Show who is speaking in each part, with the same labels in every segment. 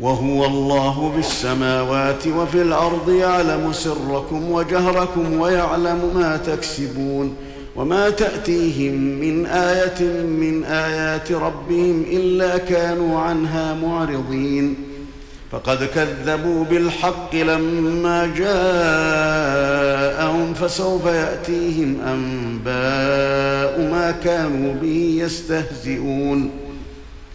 Speaker 1: وهو الله بالسماوات وفي الارض يعلم سركم وجهركم ويعلم ما تكسبون وما تاتيهم من ايه من ايات ربهم الا كانوا عنها معرضين فقد كذبوا بالحق لما جاءهم فسوف ياتيهم انباء ما كانوا به يستهزئون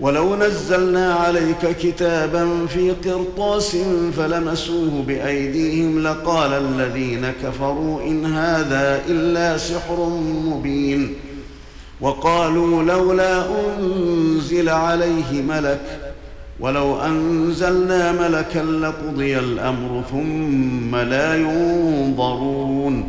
Speaker 1: ولو نزلنا عليك كتابا في قرطاس فلمسوه بأيديهم لقال الذين كفروا إن هذا إلا سحر مبين وقالوا لولا أنزل عليه ملك ولو أنزلنا ملكا لقضي الأمر ثم لا ينظرون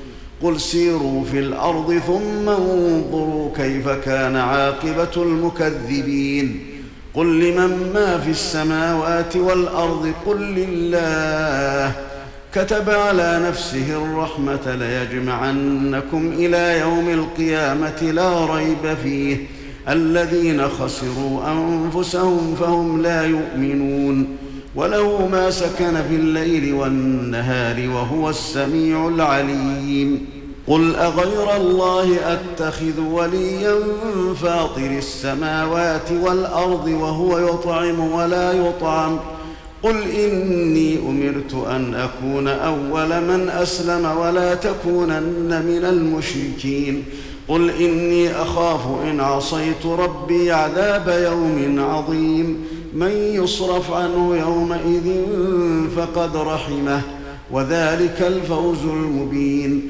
Speaker 1: قل سيروا في الارض ثم انظروا كيف كان عاقبه المكذبين قل لمن ما في السماوات والارض قل لله كتب على نفسه الرحمه ليجمعنكم الى يوم القيامه لا ريب فيه الذين خسروا انفسهم فهم لا يؤمنون وله ما سكن في الليل والنهار وهو السميع العليم قل اغير الله اتخذ وليا فاطر السماوات والارض وهو يطعم ولا يطعم قل اني امرت ان اكون اول من اسلم ولا تكونن من المشركين قل اني اخاف ان عصيت ربي عذاب يوم عظيم من يصرف عنه يومئذ فقد رحمه وذلك الفوز المبين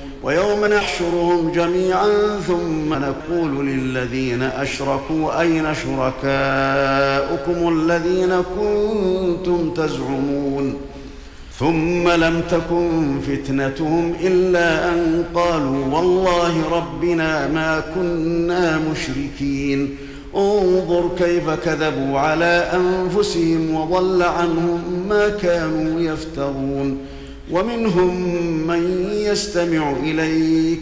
Speaker 1: ويوم نحشرهم جميعا ثم نقول للذين اشركوا اين شركاؤكم الذين كنتم تزعمون ثم لم تكن فتنتهم الا ان قالوا والله ربنا ما كنا مشركين انظر كيف كذبوا على انفسهم وضل عنهم ما كانوا يفترون ومنهم من يستمع اليك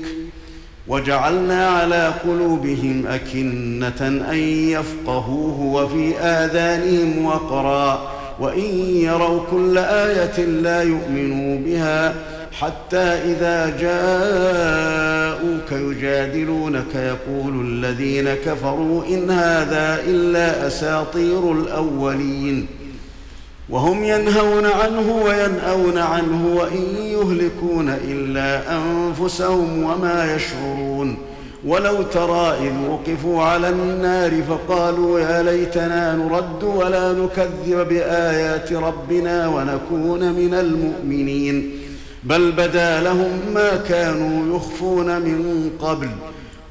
Speaker 1: وجعلنا على قلوبهم اكنه ان يفقهوه وفي اذانهم وقرا وان يروا كل ايه لا يؤمنوا بها حتى اذا جاءوك يجادلونك يقول الذين كفروا ان هذا الا اساطير الاولين وهم ينهون عنه ويناون عنه وان يهلكون الا انفسهم وما يشعرون ولو ترى اذ وقفوا على النار فقالوا يا ليتنا نرد ولا نكذب بايات ربنا ونكون من المؤمنين بل بدا لهم ما كانوا يخفون من قبل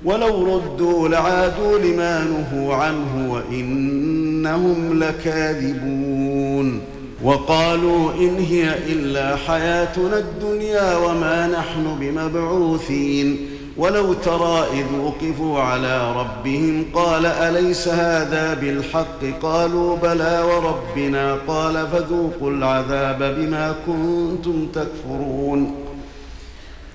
Speaker 1: ولو ردوا لعادوا لما نهوا عنه وإنهم لكاذبون وقالوا إن هي إلا حياتنا الدنيا وما نحن بمبعوثين ولو ترى إذ وقفوا على ربهم قال أليس هذا بالحق قالوا بلى وربنا قال فذوقوا العذاب بما كنتم تكفرون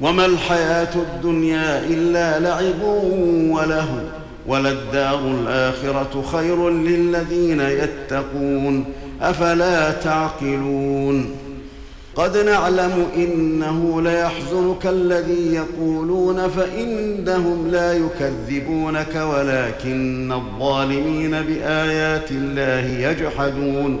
Speaker 1: وما الحياة الدنيا إلا لعب وله وللدار الآخرة خير للذين يتقون أفلا تعقلون قد نعلم إنه ليحزنك الذي يقولون فإنهم لا يكذبونك ولكن الظالمين بآيات الله يجحدون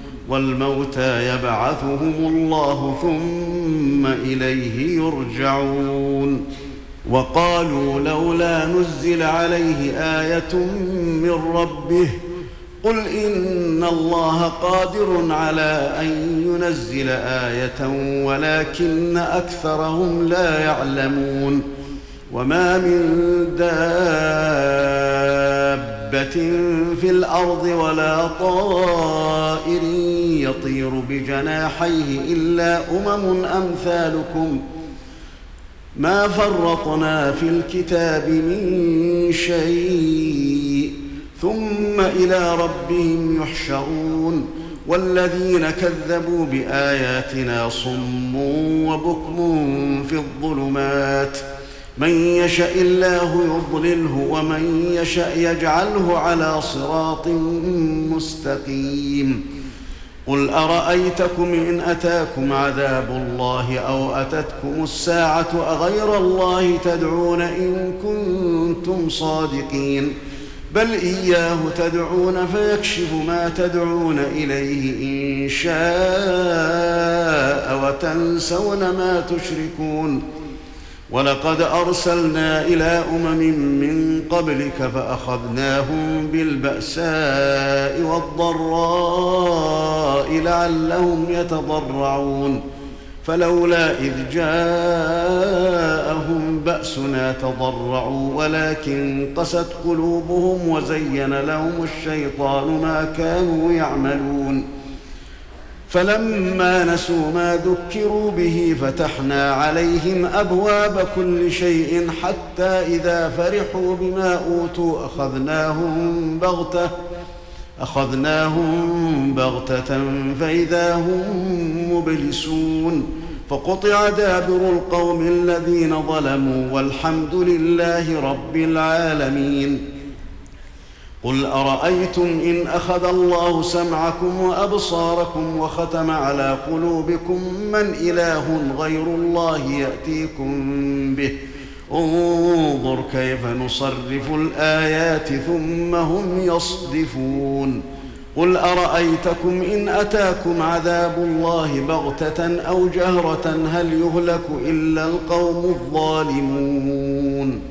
Speaker 1: والموتى يبعثهم الله ثم اليه يرجعون وقالوا لولا نزل عليه ايه من ربه قل ان الله قادر على ان ينزل ايه ولكن اكثرهم لا يعلمون وما من دابه دابة في الأرض ولا طائر يطير بجناحيه إلا أمم أمثالكم ما فرطنا في الكتاب من شيء ثم إلى ربهم يحشرون والذين كذبوا بآياتنا صم وبكم في الظلمات ۖ من يشاء الله يضلله ومن يشاء يجعله على صراط مستقيم قل ارايتكم ان اتاكم عذاب الله او اتتكم الساعه اغير الله تدعون ان كنتم صادقين بل اياه تدعون فيكشف ما تدعون اليه ان شاء وتنسون ما تشركون ولقد ارسلنا الى امم من قبلك فاخذناهم بالباساء والضراء لعلهم يتضرعون فلولا اذ جاءهم باسنا تضرعوا ولكن قست قلوبهم وزين لهم الشيطان ما كانوا يعملون فلما نسوا ما ذكروا به فتحنا عليهم ابواب كل شيء حتى اذا فرحوا بما اوتوا اخذناهم بغته اخذناهم بغته فاذا هم مبلسون فقطع دابر القوم الذين ظلموا والحمد لله رب العالمين قل ارايتم ان اخذ الله سمعكم وابصاركم وختم على قلوبكم من اله غير الله ياتيكم به انظر كيف نصرف الايات ثم هم يصدفون قل ارايتكم ان اتاكم عذاب الله بغته او جهره هل يهلك الا القوم الظالمون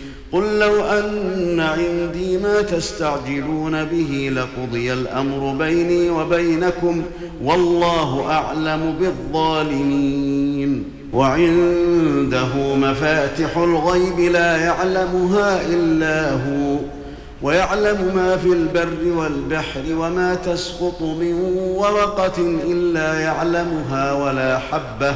Speaker 1: قل لو ان عندي ما تستعجلون به لقضي الامر بيني وبينكم والله اعلم بالظالمين وعنده مفاتح الغيب لا يعلمها الا هو ويعلم ما في البر والبحر وما تسقط من ورقه الا يعلمها ولا حبه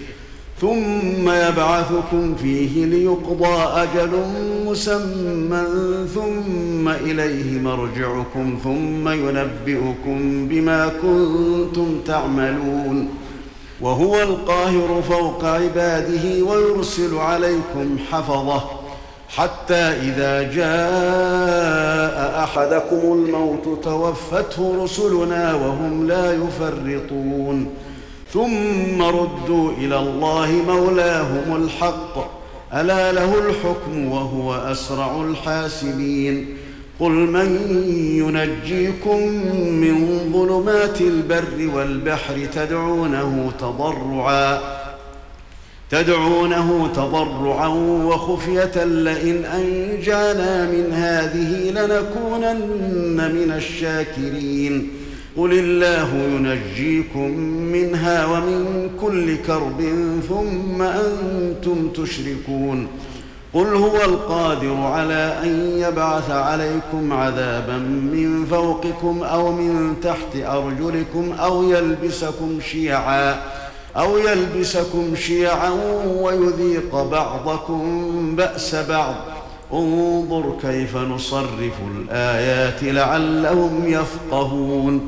Speaker 1: ثم يبعثكم فيه ليقضى اجل مسمى ثم اليه مرجعكم ثم ينبئكم بما كنتم تعملون وهو القاهر فوق عباده ويرسل عليكم حفظه حتى اذا جاء احدكم الموت توفته رسلنا وهم لا يفرطون ثم ردوا الى الله مولاهم الحق الا له الحكم وهو اسرع الحاسبين قل من ينجيكم من ظلمات البر والبحر تدعونه تضرعا تدعونه تضرعا وخفية لئن أنجانا من هذه لنكونن من الشاكرين قل الله ينجيكم منها ومن كل كرب ثم انتم تشركون قل هو القادر على ان يبعث عليكم عذابا من فوقكم او من تحت ارجلكم او يلبسكم شيعا او يلبسكم شيعا ويذيق بعضكم باس بعض انظر كيف نصرف الايات لعلهم يفقهون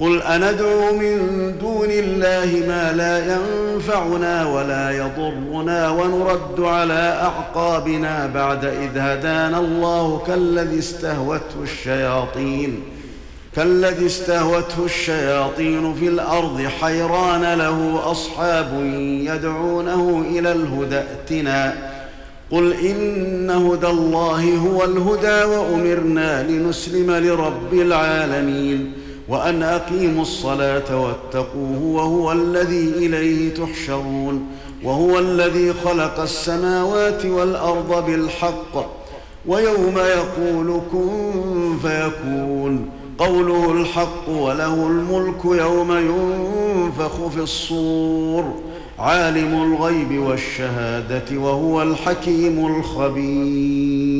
Speaker 1: قل أندعو من دون الله ما لا ينفعنا ولا يضرنا ونرد على أعقابنا بعد إذ هدانا الله كالذي استهوته الشياطين كالذي استهوته الشياطين في الأرض حيران له أصحاب يدعونه إلى الهدى ائتنا قل إن هدى الله هو الهدى وأمرنا لنسلم لرب العالمين وان اقيموا الصلاه واتقوه وهو الذي اليه تحشرون وهو الذي خلق السماوات والارض بالحق ويوم يقول كن فيكون قوله الحق وله الملك يوم ينفخ في الصور عالم الغيب والشهاده وهو الحكيم الخبير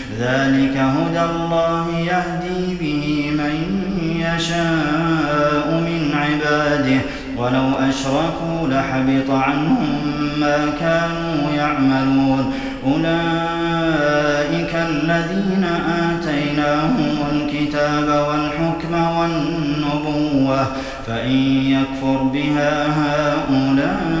Speaker 2: ذلك هدى الله يهدي به من يشاء من عباده ولو أشركوا لحبط عنهم ما كانوا يعملون أولئك الذين آتيناهم الكتاب والحكم والنبوة فإن يكفر بها هؤلاء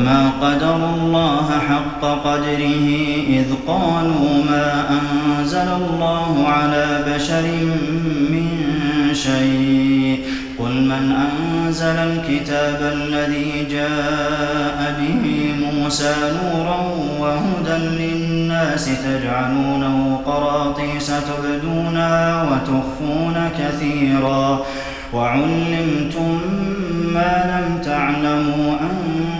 Speaker 2: وما قدروا الله حق قدره إذ قالوا ما أنزل الله على بشر من شيء قل من أنزل الكتاب الذي جاء به موسى نورا وهدى للناس تجعلونه قراطيس تبدونها وتخفون كثيرا وعلمتم ما لم تعلموا أن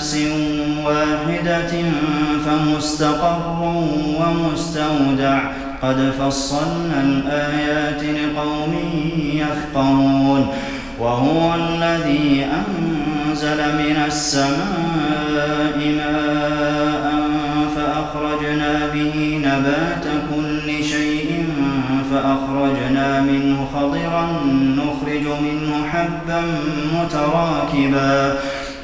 Speaker 2: نفس واحدة فمستقر ومستودع قد فصلنا الآيات لقوم يفقهون وهو الذي أنزل من السماء ماء فأخرجنا به نبات كل شيء فأخرجنا منه خضرا نخرج منه حبا متراكبا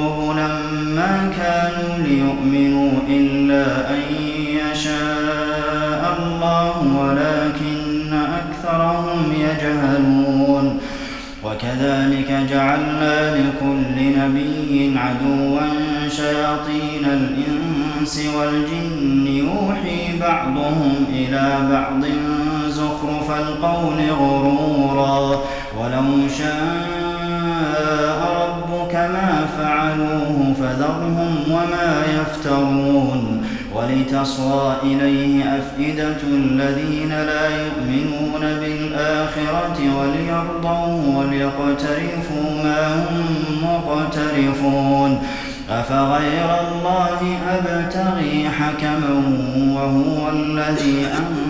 Speaker 2: يفقهوا لما كانوا ليؤمنوا إلا أن يشاء الله ولكن أكثرهم يجهلون وكذلك جعلنا لكل نبي عدوا شياطين الإنس والجن يوحي بعضهم إلى بعض زخرف القول غرورا ولو شاء ربك كما فعلوه فذرهم وما يفترون ولتصغى إليه أفئدة الذين لا يؤمنون بالآخرة وليرضوه وليقترفوا ما هم مقترفون أفغير الله أبتغي حكما وهو الذي أنزل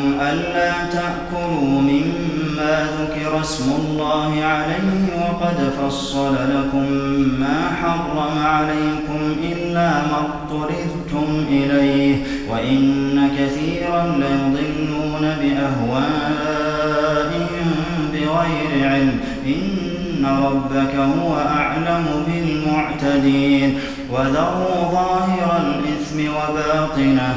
Speaker 2: لكم ألا تأكلوا مما ذكر اسم الله عليه وقد فصل لكم ما حرم عليكم إلا ما اضطررتم إليه وإن كثيرا ليضلون بأهوائهم بغير علم إن ربك هو أعلم بالمعتدين وذروا ظاهر الإثم وباطنه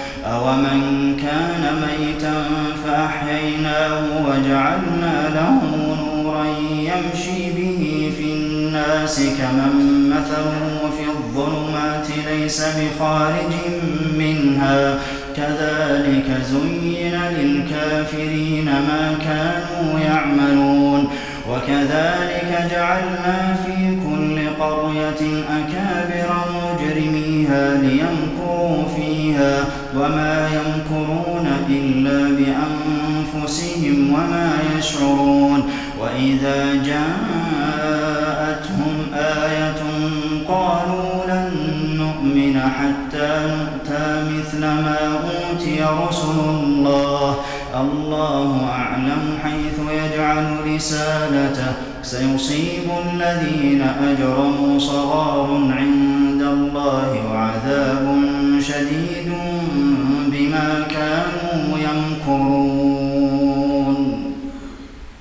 Speaker 2: أومن كان ميتا فأحييناه وجعلنا له نورا يمشي به في الناس كمن مثله في الظلمات ليس بخارج منها كذلك زين للكافرين ما كانوا يعملون وكذلك جعلنا في كل قرية أكابر مجرميها ليمكروا فيها وما يمكرون إلا بأنفسهم وما يشعرون وإذا جاءتهم آية قالوا لن نؤمن حتى نؤتى مثل ما أوتي رسل الله الله أعلم حيث يجعل رسالته سيصيب الذين أجرموا صغار عند الله وعذاب شديد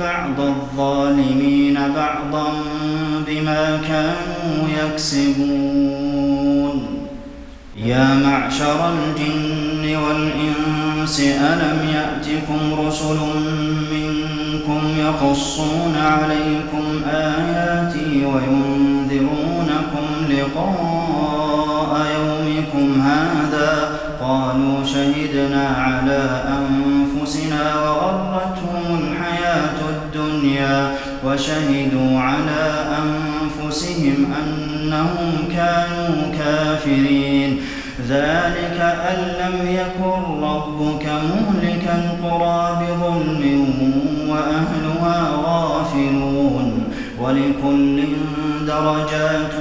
Speaker 2: بعض الظالمين بعضا بما كانوا يكسبون يا معشر الجن والإنس ألم يأتكم رسل منكم يقصون عليكم آياتي وينذرونكم لقاء يومكم هذا قالوا شهدنا على أنفسنا وغرتهم الدنيا وشهدوا على أنفسهم أنهم كانوا كافرين ذلك أن لم يكن ربك مهلك القرى بظلم وأهلها غافلون ولكل درجات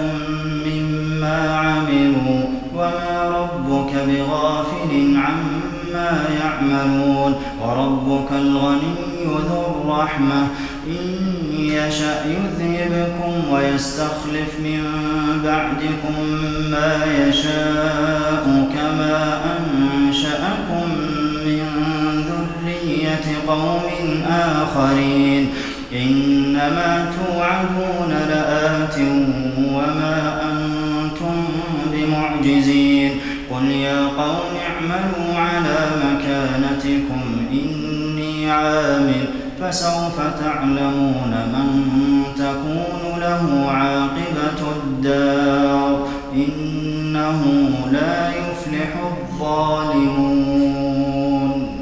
Speaker 2: مما عملوا وما ربك بغافل عما يعملون وربك الغني ذو الرحمة إن يشأ يذهبكم ويستخلف من بعدكم ما يشاء كما أنشأكم من ذرية قوم آخرين إنما توعدون لآت وما أنتم بمعجزين قل يا قوم اعملوا على مكانتكم إني عامل فسوف تعلمون من تكون له عاقبة الدار إنه لا يفلح الظالمون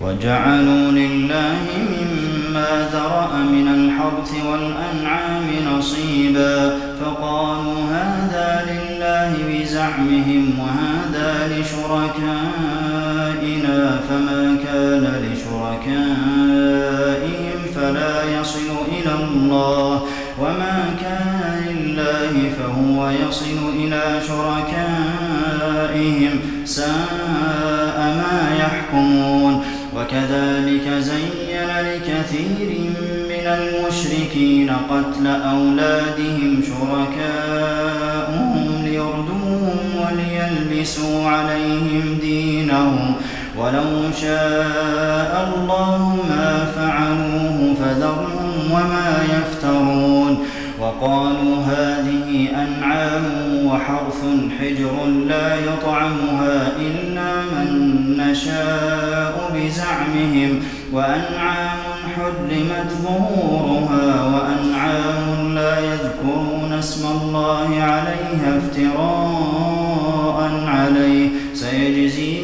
Speaker 2: وجعلوا لله مما ذرأ من الحرث والأنعام نصيبا فقالوا هذا لله بزعمهم وهذا لشركائنا فما كان لشركائنا شركائهم فلا يصل إلى الله وما كان لله فهو يصل إلى شركائهم ساء ما يحكمون وكذلك زين لكثير من المشركين قتل أولادهم شركاؤهم ليردوهم وليلبسوا عليهم دينهم ولو شاء الله ما فعلوه فذرهم وما يفترون وقالوا هذه أنعام وحرث حجر لا يطعمها إلا من نشاء بزعمهم وأنعام حرمت ظهورها وأنعام لا يذكرون اسم الله عليها افتراء عليه سيجزيهم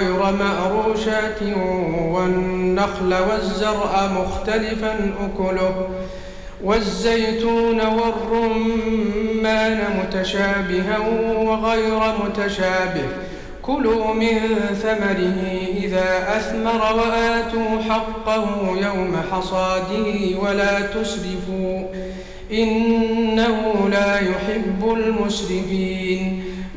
Speaker 2: غير مأروشات والنخل والزرع مختلفا أكله والزيتون والرمان متشابها وغير متشابه كلوا من ثمره إذا أثمر وآتوا حقه يوم حصاده ولا تسرفوا إنه لا يحب المسرفين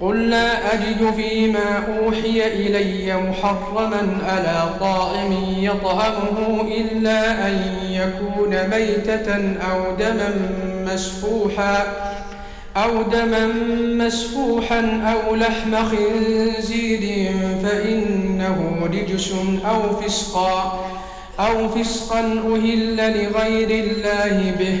Speaker 2: قل لا أجد فيما أوحي إلي محرما على طائم يطعمه إلا أن يكون ميتة أو دما مسفوحا أو دما مسفوحا أو لحم خنزير فإنه رجس أو فسقا أو فسقا أهل لغير الله به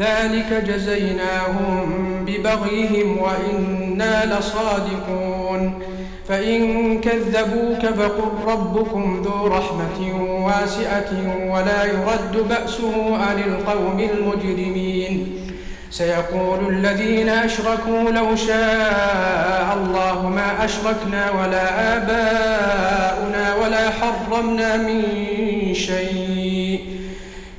Speaker 2: ذلك جزيناهم ببغيهم وإنا لصادقون فإن كذبوك فقل ربكم ذو رحمة واسعة ولا يرد بأسه عن القوم المجرمين سيقول الذين أشركوا لو شاء الله ما أشركنا ولا آباؤنا ولا حرمنا من شيء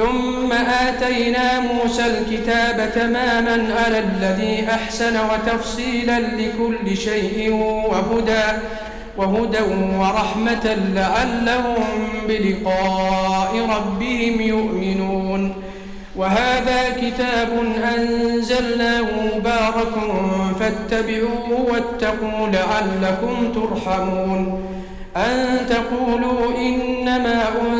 Speaker 2: ثم آتينا موسى الكتاب تماما على الذي أحسن وتفصيلا لكل شيء وهدى وهدى ورحمة لعلهم بلقاء ربهم يؤمنون وهذا كتاب أنزلناه مبارك فاتبعوه واتقوا لعلكم ترحمون أن تقولوا إنما أنزل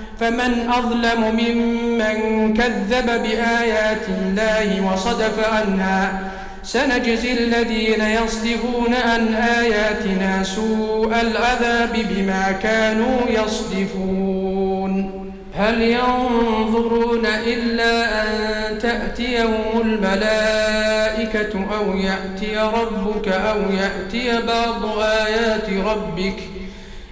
Speaker 2: فمن أظلم ممن كذب بآيات الله وصدف عنها سنجزي الذين يصدفون عن آياتنا سوء العذاب بما كانوا يصدفون هل ينظرون إلا أن تأتيهم الملائكة أو يأتي ربك أو يأتي بعض آيات ربك ۖ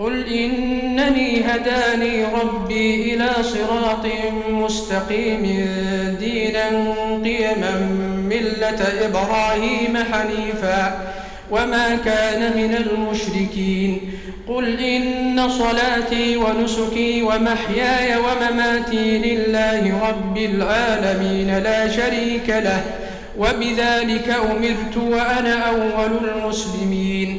Speaker 2: قل إنني هداني ربي إلى صراط مستقيم دينا قيما ملة إبراهيم حنيفا وما كان من المشركين قل إن صلاتي ونسكي ومحياي ومماتي لله رب العالمين لا شريك له وبذلك أمرت وأنا أول المسلمين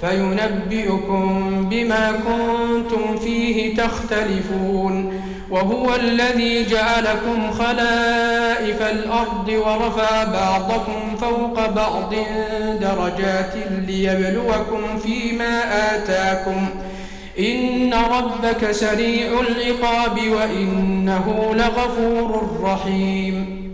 Speaker 2: فينبئكم بما كنتم فيه تختلفون وهو الذي جعلكم خلائف الأرض ورفع بعضكم فوق بعض درجات ليبلوكم فيما آتاكم إن ربك سريع العقاب وإنه لغفور رحيم